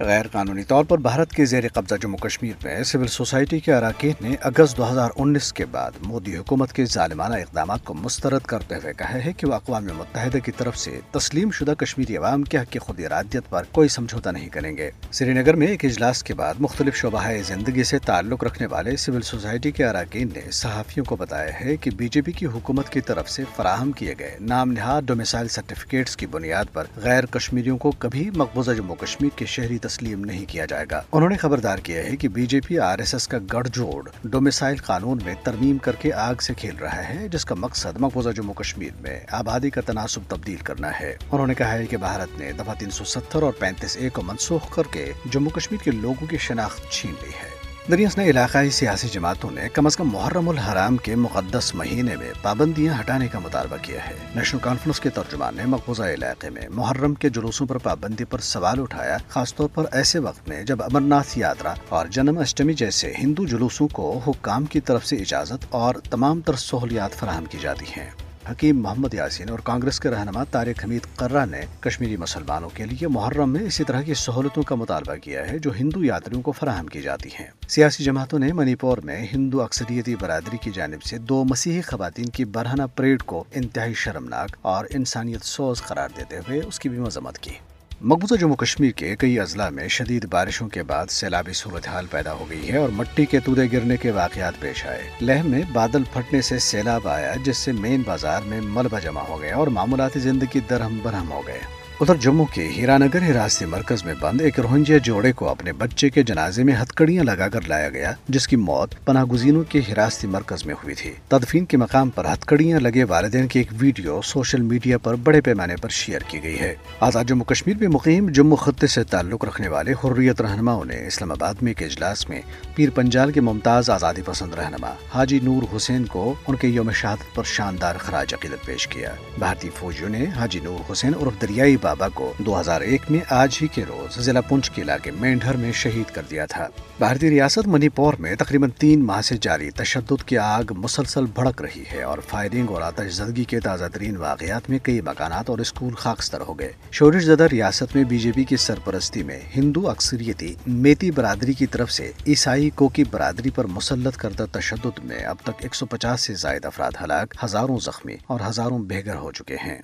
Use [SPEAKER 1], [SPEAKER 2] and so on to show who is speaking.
[SPEAKER 1] غیر قانونی طور پر بھارت کے زیر قبضہ جموں کشمیر میں سول سوسائٹی کے اراکین نے اگست دو ہزار انیس کے بعد مودی حکومت کے ظالمانہ اقدامات کو مسترد کرتے ہوئے کہا ہے کہ وہ اقوام متحدہ کی طرف سے تسلیم شدہ کشمیری عوام کے حق کی خود ارادیت پر کوئی سمجھوتا نہیں کریں گے۔ سری نگر میں ایک اجلاس کے بعد مختلف شعبہ زندگی سے تعلق رکھنے والے سول سوسائٹی کے اراکین نے صحافیوں کو بتایا ہے کہ بی جے پی کی حکومت کی طرف سے فراہم کیے گئے نام نہاد ڈومیسائل سرٹیفکیٹس کی بنیاد پر غیر کشمیریوں کو کبھی مقبوضہ جموں کشمیر کے شہری تسلیم نہیں کیا جائے گا۔ انہوں نے خبردار کیا ہے کہ B J P R S S کا گڑھ جوڑ ڈومیسائل قانون میں ترمیم کر کے آگ سے کھیل رہا ہے، جس کا مقصد مقبوضہ جموں کشمیر میں آبادی کا تناسب تبدیل کرنا ہے۔ انہوں نے کہا ہے کہ بھارت نے دفعہ تین سو ستر اور پینتیس اے کو منسوخ کر کے جموں کشمیر کے لوگوں کی شناخت چھین لی ہے۔ دریاس نے علاقائی سیاسی جماعتوں نے کم از کم محرم الحرام کے مقدس مہینے میں پابندیاں ہٹانے کا مطالبہ کیا ہے۔ نیشنل کانفرنس کے ترجمان نے مقبوضہ علاقے میں محرم کے جلوسوں پر پابندی پر سوال اٹھایا، خاص طور پر ایسے وقت میں جب امرناتھ یاترا اور جنم اشٹمی جیسے ہندو جلوسوں کو حکام کی طرف سے اجازت اور تمام تر سہولیات فراہم کی جاتی ہیں۔ حکیم محمد یاسین اور کانگریس کے رہنما طارق حمید قرہ نے کشمیری مسلمانوں کے لیے محرم میں اسی طرح کی سہولتوں کا مطالبہ کیا ہے جو ہندو یاتریوں کو فراہم کی جاتی ہیں۔ سیاسی جماعتوں نے منی پور میں ہندو اکثریتی برادری کی جانب سے دو مسیحی خواتین کی برہنہ پریڈ کو انتہائی شرمناک اور انسانیت سوز قرار دیتے ہوئے اس کی بھی مذمت کی۔ مقبوضہ جموں کشمیر کے کئی اضلاع میں شدید بارشوں کے بعد سیلابی صورتحال پیدا ہو گئی ہے اور مٹی کے تودے گرنے کے واقعات پیش آئے۔ لہ میں بادل پھٹنے سے سیلاب آیا، جس سے مین بازار میں ملبہ جمع ہو گیا اور معمولاتی زندگی درہم برہم ہو گئے۔ ادھر جموں کے ہیرانگر حراستی مرکز میں بند ایک روہنجیا جوڑے کو اپنے بچے کے جنازے میں ہتکڑیاں لگا کر لایا گیا، جس کی موت پناہ گزینوں کے حراستی مرکز میں ہوئی تھی۔ تدفین کے مقام پر ہتکڑیاں لگے والدین کی ایک ویڈیو سوشل میڈیا پر بڑے پیمانے پر شیئر کی گئی ہے۔ آزاد جموں کشمیر میں مقیم جموں خطے سے تعلق رکھنے والے حریت رہنماؤں نے اسلام آباد میں ایک اجلاس میں پیر پنجال کے ممتاز آزادی پسند رہنما حاجی نور حسین کو ان کے یوم شہادت پر شاندار خراج عقیدت پیش کیا۔ بھارتی فوجیوں نے حاجی نور حسین اور دریائی بابا کو دو ہزار ایک میں آج ہی کے روز ضلع پنچ کے علاقے مینڈھر میں شہید کر دیا تھا۔ بھارتی ریاست منی پور میں تقریباً تین ماہ سے جاری تشدد کی آگ مسلسل بھڑک رہی ہے اور فائرنگ اور آتش زدگی کے تازہ ترین واقعات میں کئی مکانات اور اسکول خاکستر ہو گئے۔ شورش زدہ ریاست میں بی جے پی کی سرپرستی میں ہندو اکثریتی میتی برادری کی طرف سے عیسائی کوکی برادری پر مسلط کردہ تشدد میں اب تک ایک سو پچاس سے زائد افراد ہلاک، ہزاروں زخمی اور ہزاروں بے گھر ہو چکے ہیں۔